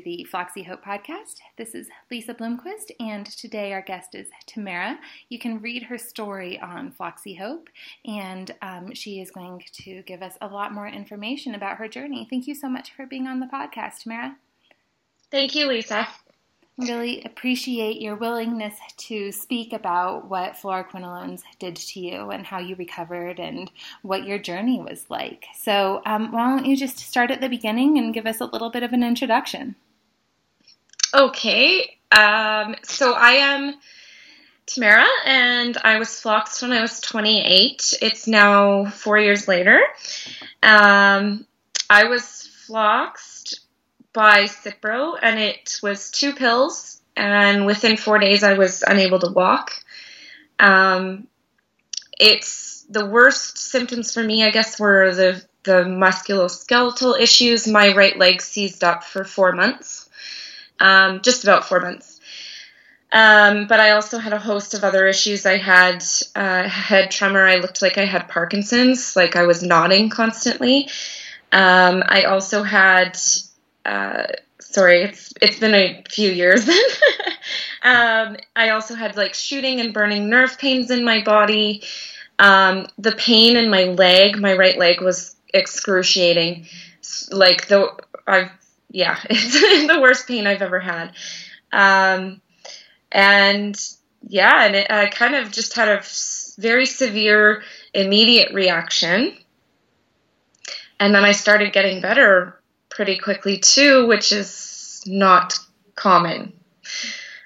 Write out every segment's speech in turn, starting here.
to the Floxy Hope podcast. This is Lisa Bloomquist, and today our guest is Tamara. You can read her story on Floxy Hope, and um, she is going to give us a lot more information about her journey. Thank you so much for being on the podcast, Tamara. Thank you, Lisa really appreciate your willingness to speak about what fluoroquinolones did to you and how you recovered and what your journey was like. So, um, why don't you just start at the beginning and give us a little bit of an introduction? Okay. Um, so, I am Tamara, and I was floxed when I was 28. It's now four years later. Um, I was floxed by Cipro, and it was two pills. And within four days, I was unable to walk. Um, it's the worst symptoms for me, I guess, were the the musculoskeletal issues. My right leg seized up for four months, um, just about four months. Um, but I also had a host of other issues. I had uh, head tremor. I looked like I had Parkinson's, like I was nodding constantly. Um, I also had uh, sorry, it's it's been a few years. um, I also had like shooting and burning nerve pains in my body. Um, the pain in my leg, my right leg, was excruciating. Like the I've yeah, it's the worst pain I've ever had. Um, and yeah, and it, I kind of just had a very severe immediate reaction. And then I started getting better pretty quickly too, which is not common.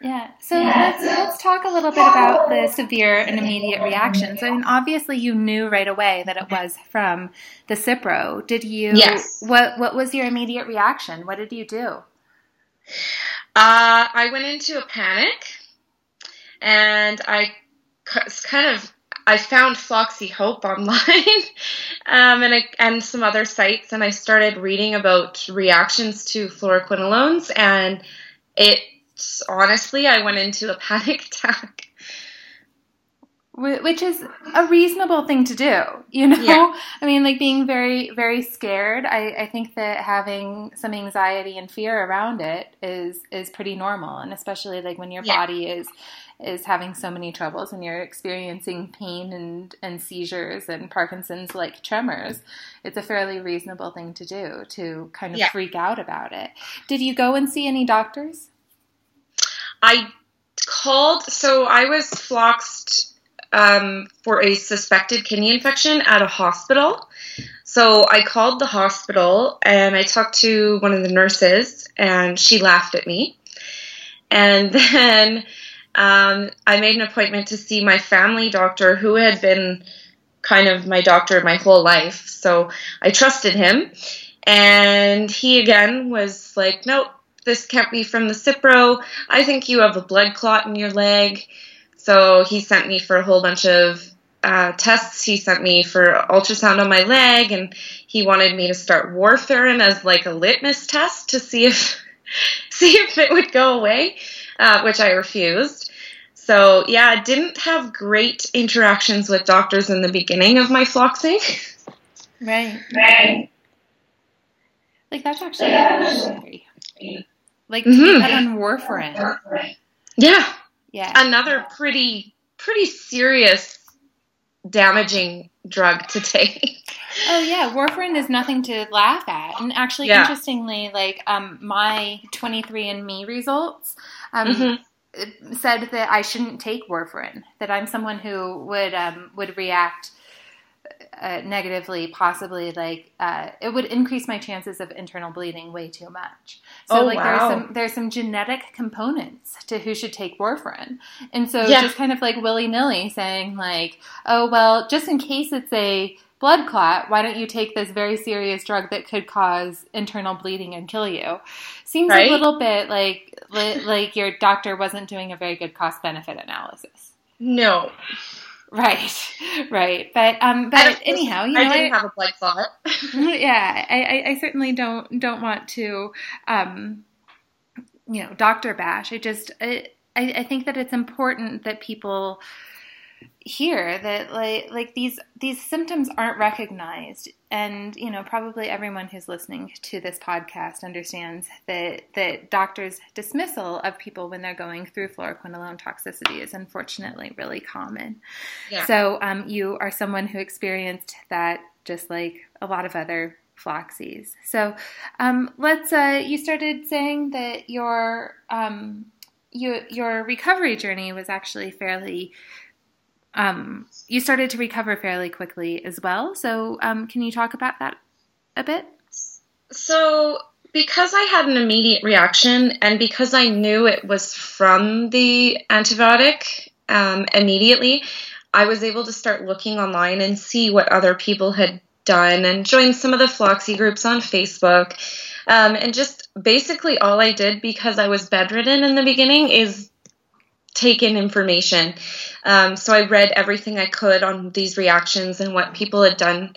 Yeah. So let's let's talk a little bit about the severe and immediate reactions. I mean, obviously you knew right away that it was from the Cipro. Did you? Yes. What What was your immediate reaction? What did you do? Uh, I went into a panic, and I kind of I found Floxy Hope online um, and, I, and some other sites, and I started reading about reactions to fluoroquinolones. And it honestly, I went into a panic attack. Which is a reasonable thing to do, you know. Yeah. I mean, like being very, very scared. I, I think that having some anxiety and fear around it is is pretty normal, and especially like when your yeah. body is is having so many troubles and you're experiencing pain and, and seizures and Parkinson's like tremors, it's a fairly reasonable thing to do to kind of yeah. freak out about it. Did you go and see any doctors? I called, so I was floxed um, for a suspected kidney infection at a hospital. So I called the hospital and I talked to one of the nurses and she laughed at me. And then um, I made an appointment to see my family doctor, who had been kind of my doctor my whole life. So I trusted him. And he again was like, nope, this can't be from the Cipro. I think you have a blood clot in your leg. So he sent me for a whole bunch of uh, tests. He sent me for ultrasound on my leg, and he wanted me to start warfarin as like a litmus test to see if see if it would go away, uh, which I refused. So yeah, I didn't have great interactions with doctors in the beginning of my floxing. Right. Right. Like that's actually like mm-hmm. on warfarin. Yeah. Yeah. Another pretty pretty serious damaging drug to take. Oh yeah, warfarin is nothing to laugh at. And actually, yeah. interestingly, like um, my 23andMe results, um, mm-hmm said that I shouldn't take warfarin. That I'm someone who would um, would react uh, negatively, possibly like uh, it would increase my chances of internal bleeding way too much. So oh, like wow. there's some there's some genetic components to who should take warfarin, and so yeah. just kind of like willy nilly saying like, oh well, just in case it's a blood clot, why don't you take this very serious drug that could cause internal bleeding and kill you? Seems right? a little bit like like your doctor wasn't doing a very good cost benefit analysis. No. Right, right, but um, but anyhow, you know, I didn't I, have a blood clot. yeah, I, I, certainly don't don't want to, um, you know, doctor bash. I just I, I think that it's important that people hear that like like these these symptoms aren't recognized. And you know probably everyone who's listening to this podcast understands that that doctors dismissal of people when they're going through fluoroquinolone toxicity is unfortunately really common. Yeah. so um, you are someone who experienced that just like a lot of other floxies. So um, let's uh, you started saying that your um, you, your recovery journey was actually fairly um, you started to recover fairly quickly as well. So, um, can you talk about that a bit? So, because I had an immediate reaction and because I knew it was from the antibiotic um, immediately, I was able to start looking online and see what other people had done and join some of the Floxy groups on Facebook. Um, and just basically all I did because I was bedridden in the beginning is take in information. Um, so I read everything I could on these reactions and what people had done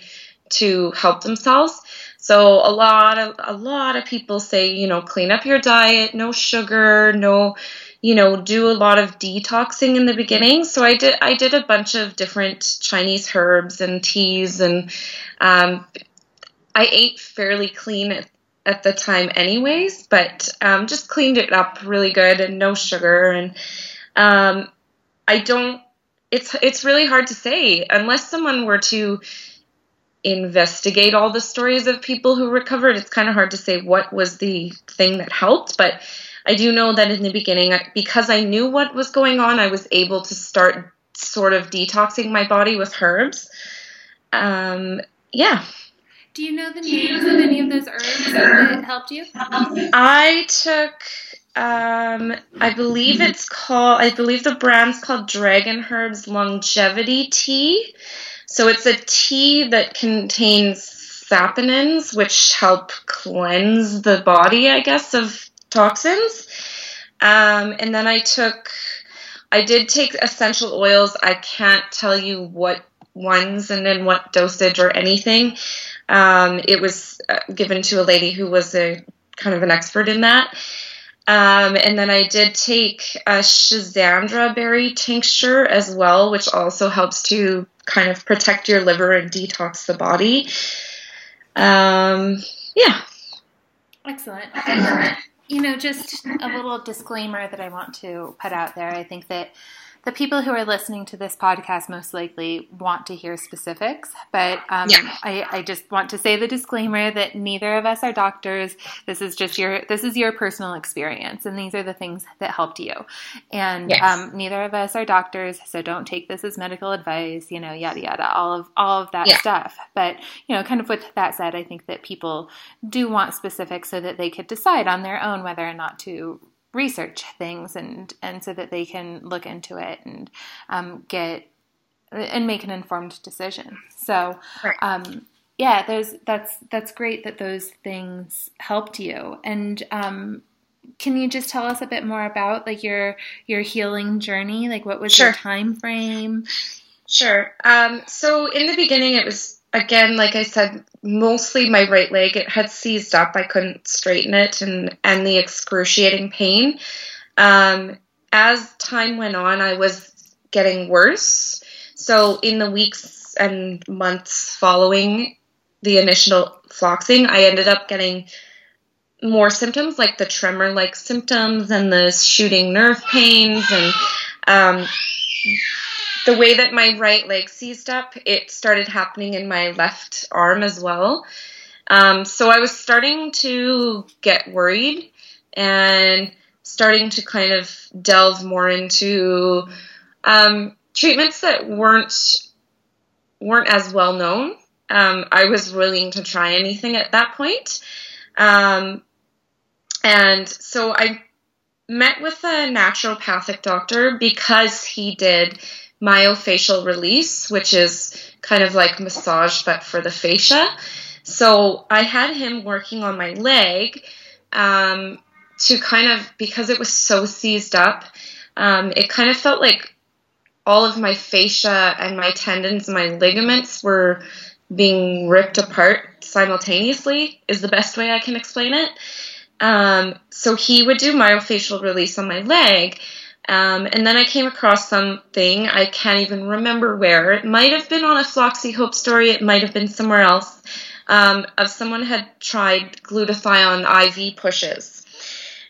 to help themselves. So a lot of a lot of people say, you know, clean up your diet, no sugar, no, you know, do a lot of detoxing in the beginning. So I did I did a bunch of different Chinese herbs and teas, and um, I ate fairly clean at, at the time, anyways. But um, just cleaned it up really good and no sugar and um, I don't. It's it's really hard to say unless someone were to investigate all the stories of people who recovered. It's kind of hard to say what was the thing that helped, but I do know that in the beginning, because I knew what was going on, I was able to start sort of detoxing my body with herbs. Um, yeah. Do you know the names of any of those herbs that helped you? I took um, I believe it's called. I believe the brand's called Dragon Herbs Longevity Tea. So it's a tea that contains saponins, which help cleanse the body, I guess, of toxins. Um, and then I took. I did take essential oils. I can't tell you what ones and in what dosage or anything. Um, it was uh, given to a lady who was a kind of an expert in that. Um, and then I did take a Schisandra berry tincture as well, which also helps to kind of protect your liver and detox the body. Um, yeah. Excellent. You know, just a little disclaimer that I want to put out there. I think that the people who are listening to this podcast most likely want to hear specifics, but um, yeah. I, I, just want to say the disclaimer that neither of us are doctors. This is just your this is your personal experience, and these are the things that helped you. And yes. um, neither of us are doctors, so don't take this as medical advice. You know, yada yada, all of all of that yeah. stuff. But you know, kind of with that said, I think that people do want specifics so that they could decide on their own whether or not to research things and and so that they can look into it and um, get and make an informed decision. So, right. um, yeah, those that's that's great that those things helped you. And um, can you just tell us a bit more about like your your healing journey? Like, what was sure. your time frame? Sure. Um, so in the beginning, it was again, like I said, mostly my right leg. It had seized up. I couldn't straighten it, and and the excruciating pain. Um, as time went on, I was getting worse. So in the weeks and months following the initial floxing, I ended up getting more symptoms like the tremor like symptoms and the shooting nerve pains and um, the way that my right leg seized up, it started happening in my left arm as well. Um, so I was starting to get worried and starting to kind of delve more into um, treatments that weren't weren't as well known. Um, I was willing to try anything at that point. Um, and so I met with a naturopathic doctor because he did myofascial release, which is kind of like massage but for the fascia. So I had him working on my leg um, to kind of, because it was so seized up, um, it kind of felt like all of my fascia and my tendons my ligaments were being ripped apart simultaneously, is the best way I can explain it. Um, so he would do myofascial release on my leg Um, and then I came across something, I can't even remember where. It might have been on a Floxy Hope story, it might have been somewhere else, um, of someone had tried glutathione IV pushes.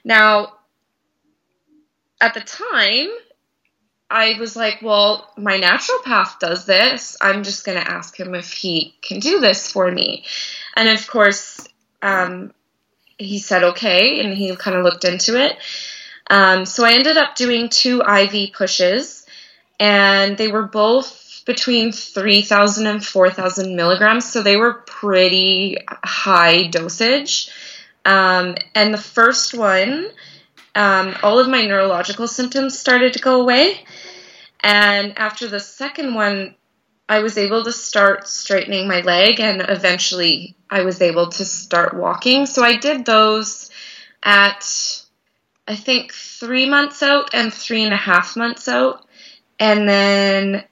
Now, at the time, I was like, well, my naturopath does this. I'm just going to ask him if he can do this for me. And of course, um, he said okay, and he kind of looked into it. Um, so I ended up doing two IV pushes, and they were both between 3,000 and 4,000 milligrams, so they were pretty high dosage. Um, and the first one, um, all of my neurological symptoms started to go away. And after the second one, I was able to start straightening my leg, and eventually I was able to start walking. So I did those at I think three months out and three and a half months out. And then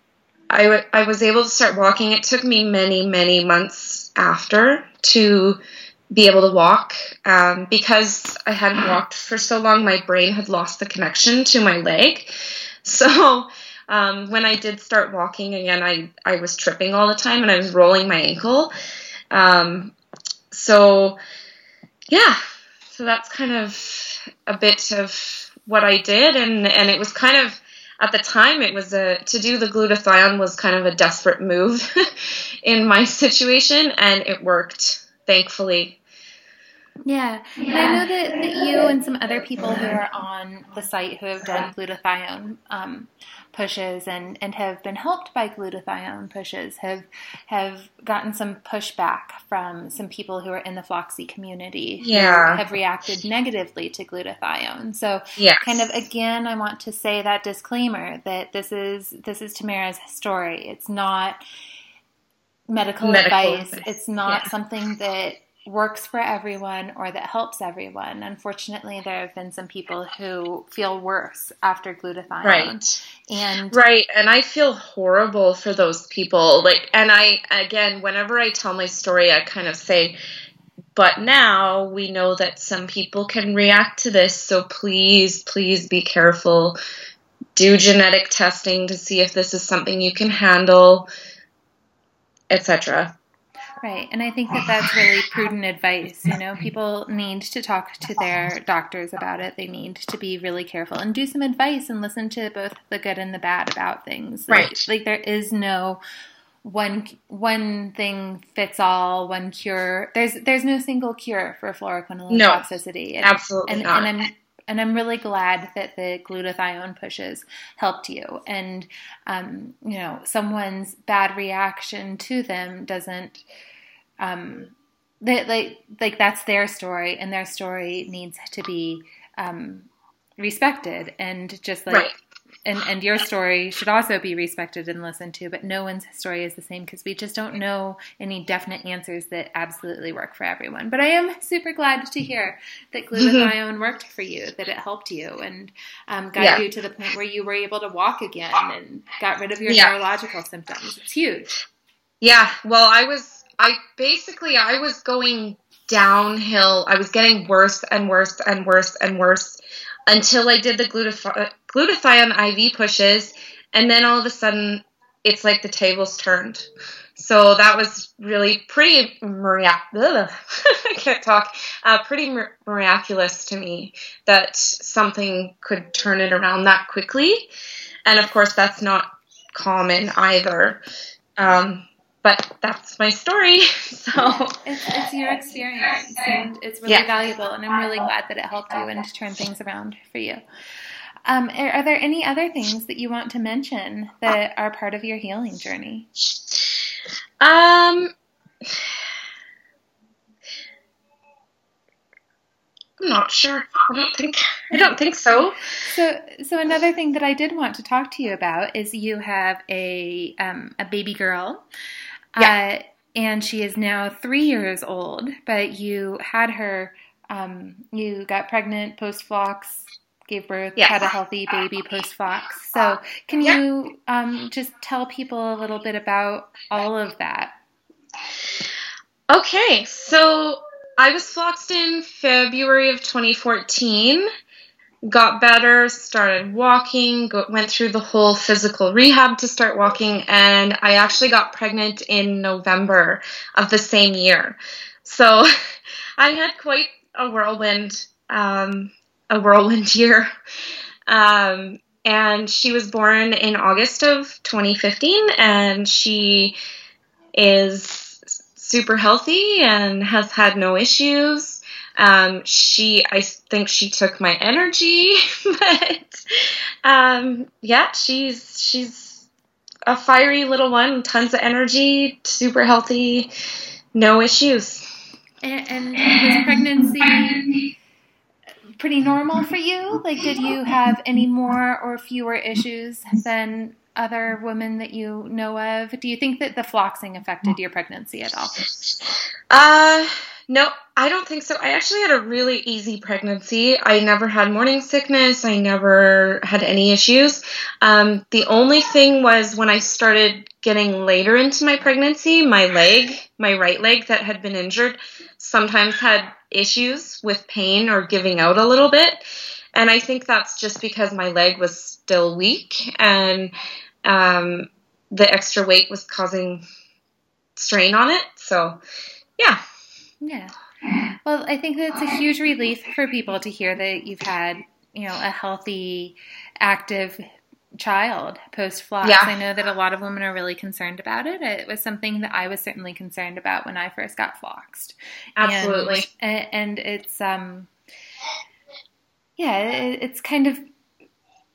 I, w- I was able to start walking. It took me many, many months after to be able to walk. Um, because I hadn't walked for so long, my brain had lost the connection to my leg. So um, when I did start walking again, I, I was tripping all the time and I was rolling my ankle. Um, so, yeah, so that's kind of a bit of what I did, and and it was kind of at the time it was a to do the glutathione was kind of a desperate move in my situation, and it worked thankfully. Yeah. And I know that, that you and some other people who are on the site who have done glutathione um, pushes and, and have been helped by glutathione pushes have have gotten some pushback from some people who are in the Floxy community yeah. have reacted negatively to glutathione. So yes. kind of again I want to say that disclaimer that this is this is Tamara's story. It's not medical, medical advice. advice. It's not yeah. something that works for everyone or that helps everyone. Unfortunately, there have been some people who feel worse after glutathione. Right. And Right, and I feel horrible for those people. Like and I again, whenever I tell my story, I kind of say but now we know that some people can react to this, so please, please be careful. Do genetic testing to see if this is something you can handle, etc. Right. And I think that that's really prudent advice. You know, people need to talk to their doctors about it. They need to be really careful and do some advice and listen to both the good and the bad about things. Right. Like, like there is no one one thing fits all, one cure. There's there's no single cure for fluoroquinolone no, toxicity. And, absolutely and, not. And I'm and I'm really glad that the glutathione pushes helped you. And um, you know, someone's bad reaction to them doesn't um, that like like that's their story, and their story needs to be um, respected, and just like. Right. And, and your story should also be respected and listened to, but no one's story is the same because we just don't know any definite answers that absolutely work for everyone. But I am super glad to hear that glutathione mm-hmm. worked for you, that it helped you and um, got yeah. you to the point where you were able to walk again and got rid of your yeah. neurological symptoms. It's huge. Yeah, well, I was I basically I was going downhill. I was getting worse and worse and worse and worse until I did the glutathione, glutathione IV pushes, and then all of a sudden it's like the tables turned. So that was really pretty miraculous. I can't talk. Uh, pretty mir- miraculous to me that something could turn it around that quickly, and of course that's not common either. Um, but that's my story. So it's, it's your experience, and it's really yeah. valuable. And I'm really glad that it helped you and turn things around for you. Um, are, are there any other things that you want to mention that are part of your healing journey? Um. I'm not sure. I don't think I don't think so. So, so another thing that I did want to talk to you about is you have a um, a baby girl yeah. Uh, and she is now three years old, but you had her, um, you got pregnant post Flox, gave birth, yes. had a healthy baby post Flox. So, can yeah. you um, just tell people a little bit about all of that? Okay, so I was floxed in February of 2014. Got better, started walking, go, went through the whole physical rehab to start walking, and I actually got pregnant in November of the same year. So I had quite a whirlwind, um, a whirlwind year. Um, and she was born in August of 2015, and she is super healthy and has had no issues. Um, she, I think she took my energy, but um, yeah, she's she's a fiery little one, tons of energy, super healthy, no issues. And, and was pregnancy pretty normal for you? Like, did you have any more or fewer issues than other women that you know of? Do you think that the floxing affected your pregnancy at all? Uh, no, I don't think so. I actually had a really easy pregnancy. I never had morning sickness. I never had any issues. Um, the only thing was when I started getting later into my pregnancy, my leg, my right leg that had been injured, sometimes had issues with pain or giving out a little bit. And I think that's just because my leg was still weak and um, the extra weight was causing strain on it. So, yeah. Yeah. Well, I think that's a huge relief for people to hear that you've had, you know, a healthy, active child post flox. Yeah. I know that a lot of women are really concerned about it. It was something that I was certainly concerned about when I first got floxed. Absolutely. And, and it's um yeah, it, it's kind of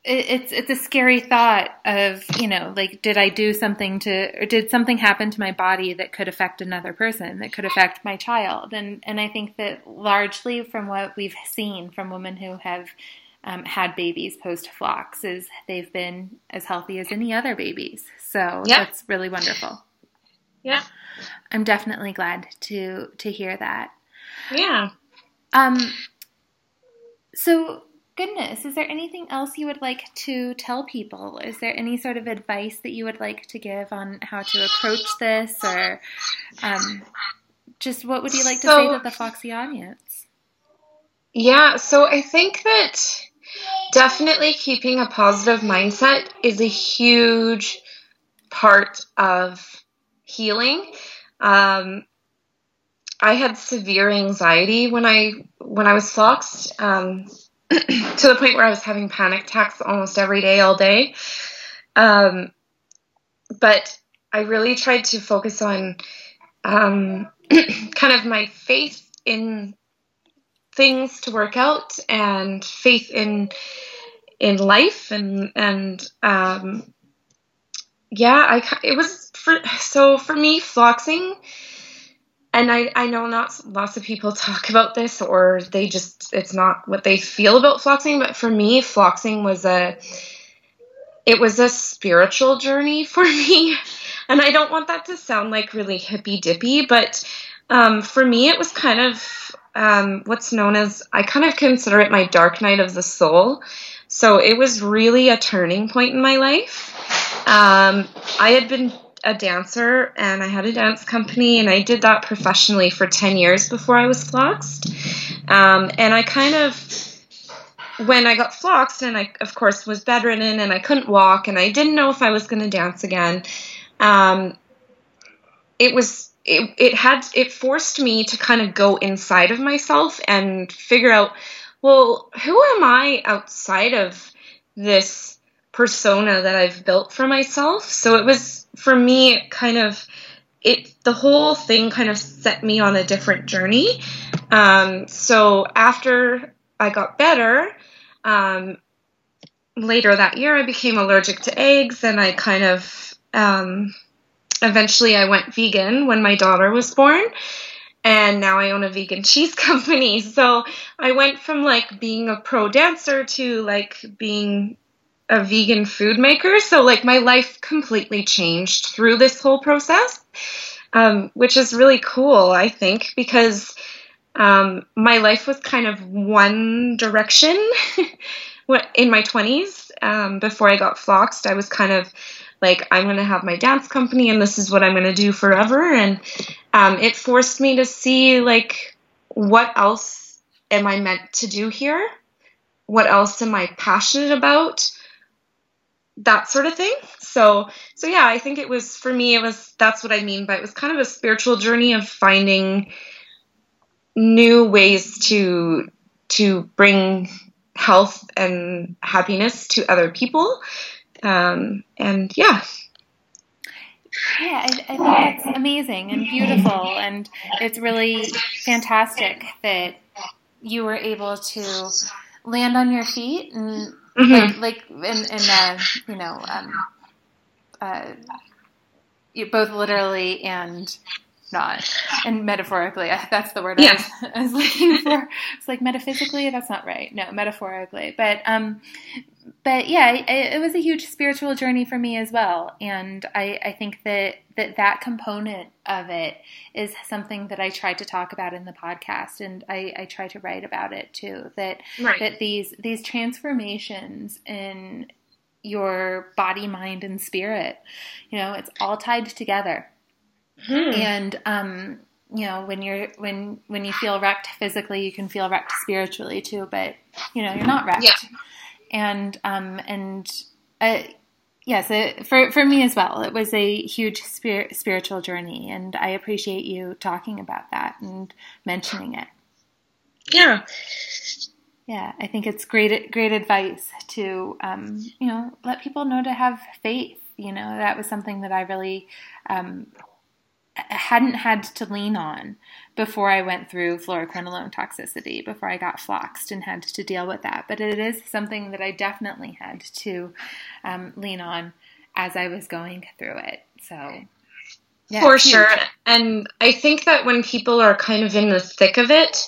it's it's a scary thought of you know like did I do something to or did something happen to my body that could affect another person that could affect my child? And and I think that largely from what we've seen from women who have um, had babies post flox is they've been as healthy as any other babies. So yep. that's really wonderful. Yeah. I'm definitely glad to to hear that. Yeah. Um so goodness, is there anything else you would like to tell people? Is there any sort of advice that you would like to give on how to approach this, or um, just what would you like to so, say to the Floxy audience? Yeah, so I think that definitely keeping a positive mindset is a huge part of healing. Um, I had severe anxiety when I when I was floxed. Um, to the point where I was having panic attacks almost every day, all day. Um, but I really tried to focus on um, kind of my faith in things to work out and faith in in life and and um, yeah, I it was for so for me floxing and I, I know not lots of people talk about this or they just it's not what they feel about floxing but for me floxing was a it was a spiritual journey for me. And i don't want that to sound like really hippy dippy but um, for me it was kind of um, what's known as i kind of consider it my dark night of the soul. So it was really a turning point in my life. Um, i had been a dancer and I had a dance company and I did that professionally for 10 years before I was floxed. Um, and I kind of, when I got floxed and I, of course, was bedridden and I couldn't walk and I didn't know if I was going to dance again, um, it was, it, it had, it forced me to kind of go inside of myself and figure out, well, who am I outside of this persona that I've built for myself? So it was, for me, kind of it the whole thing kind of set me on a different journey. Um, so after I got better, um, later that year I became allergic to eggs, and I kind of um, eventually I went vegan when my daughter was born. And now I own a vegan cheese company. So I went from like being a pro dancer to like being a vegan food maker. So, like, my life completely changed through this whole process, um, which is really cool, I think, because um, my life was kind of one direction in my 20s. Um, before I got floxed, I was kind of like, I'm going to have my dance company and this is what I'm going to do forever. And um, it forced me to see, like, what else am I meant to do here? what else am I passionate about? That sort of thing. So, so yeah, I think it was for me. It was that's what I mean by it was kind of a spiritual journey of finding new ways to to bring health and happiness to other people. Um, and yeah. Yeah, I, I think that's amazing and beautiful, and it's really fantastic that you were able to land on your feet and mm-hmm. like, like in, in uh, you know um, uh, both literally and not. And metaphorically that's the word yeah. I, was, I was looking for. It's like metaphysically that's not right. No metaphorically. But um but yeah it, it, was a huge spiritual journey for me as well. And I, I think that that that component of it is something that I try to talk about in the podcast. And I, I try to write about it too that right. that these these transformations in your body mind and spirit you know it's all tied together Hmm. And um, you know, when you're when when you feel wrecked physically, you can feel wrecked spiritually too. But you know, you're not wrecked. Yeah. And um, and uh, yes, it, for for me as well, it was a huge spirit, spiritual journey, and I appreciate you talking about that and mentioning it. Yeah. Yeah, I think it's great great advice to um, you know let people know to have faith. You know that was something that I really um, hadn't had to lean on before I went through fluoroquinolone toxicity, before I got floxed and had to deal with that. But it is something that I definitely had to um, lean on as I was going through it. So, yeah, for sure. And I think that when people are kind of in the thick of it,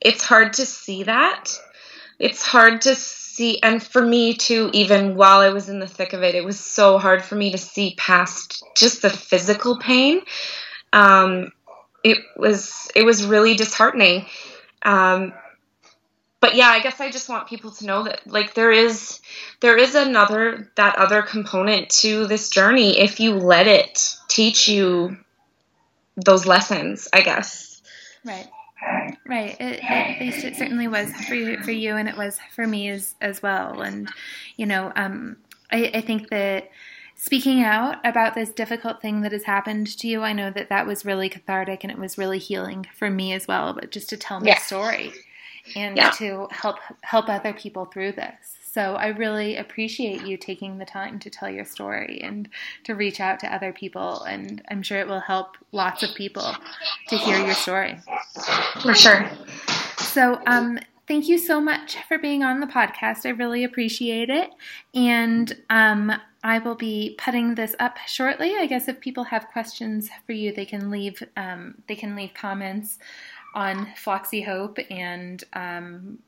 it's hard to see that. It's hard to see, and for me too, even while I was in the thick of it, it was so hard for me to see past just the physical pain um, it was it was really disheartening. Um, but yeah, I guess I just want people to know that like there is there is another that other component to this journey if you let it teach you those lessons, I guess. Right. Right. It, at least it certainly was for you, for you, and it was for me as as well. And you know, um, I, I think that speaking out about this difficult thing that has happened to you. I know that that was really cathartic and it was really healing for me as well, but just to tell my yeah. story and yeah. to help help other people through this. So I really appreciate you taking the time to tell your story and to reach out to other people and I'm sure it will help lots of people to hear your story. For sure. So um thank you so much for being on the podcast. I really appreciate it. And um, I will be putting this up shortly. I guess if people have questions for you, they can leave um, they can leave comments on Floxy Hope and um,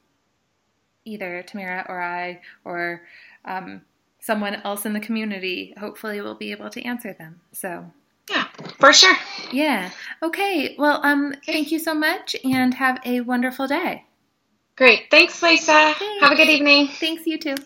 either Tamara or I or um, someone else in the community. Hopefully, we'll be able to answer them. So. Yeah, for sure. Yeah. Okay. Well, um, thank you so much and have a wonderful day. Great. Thanks, Lisa. Thanks. Have a good evening. Thanks, you too.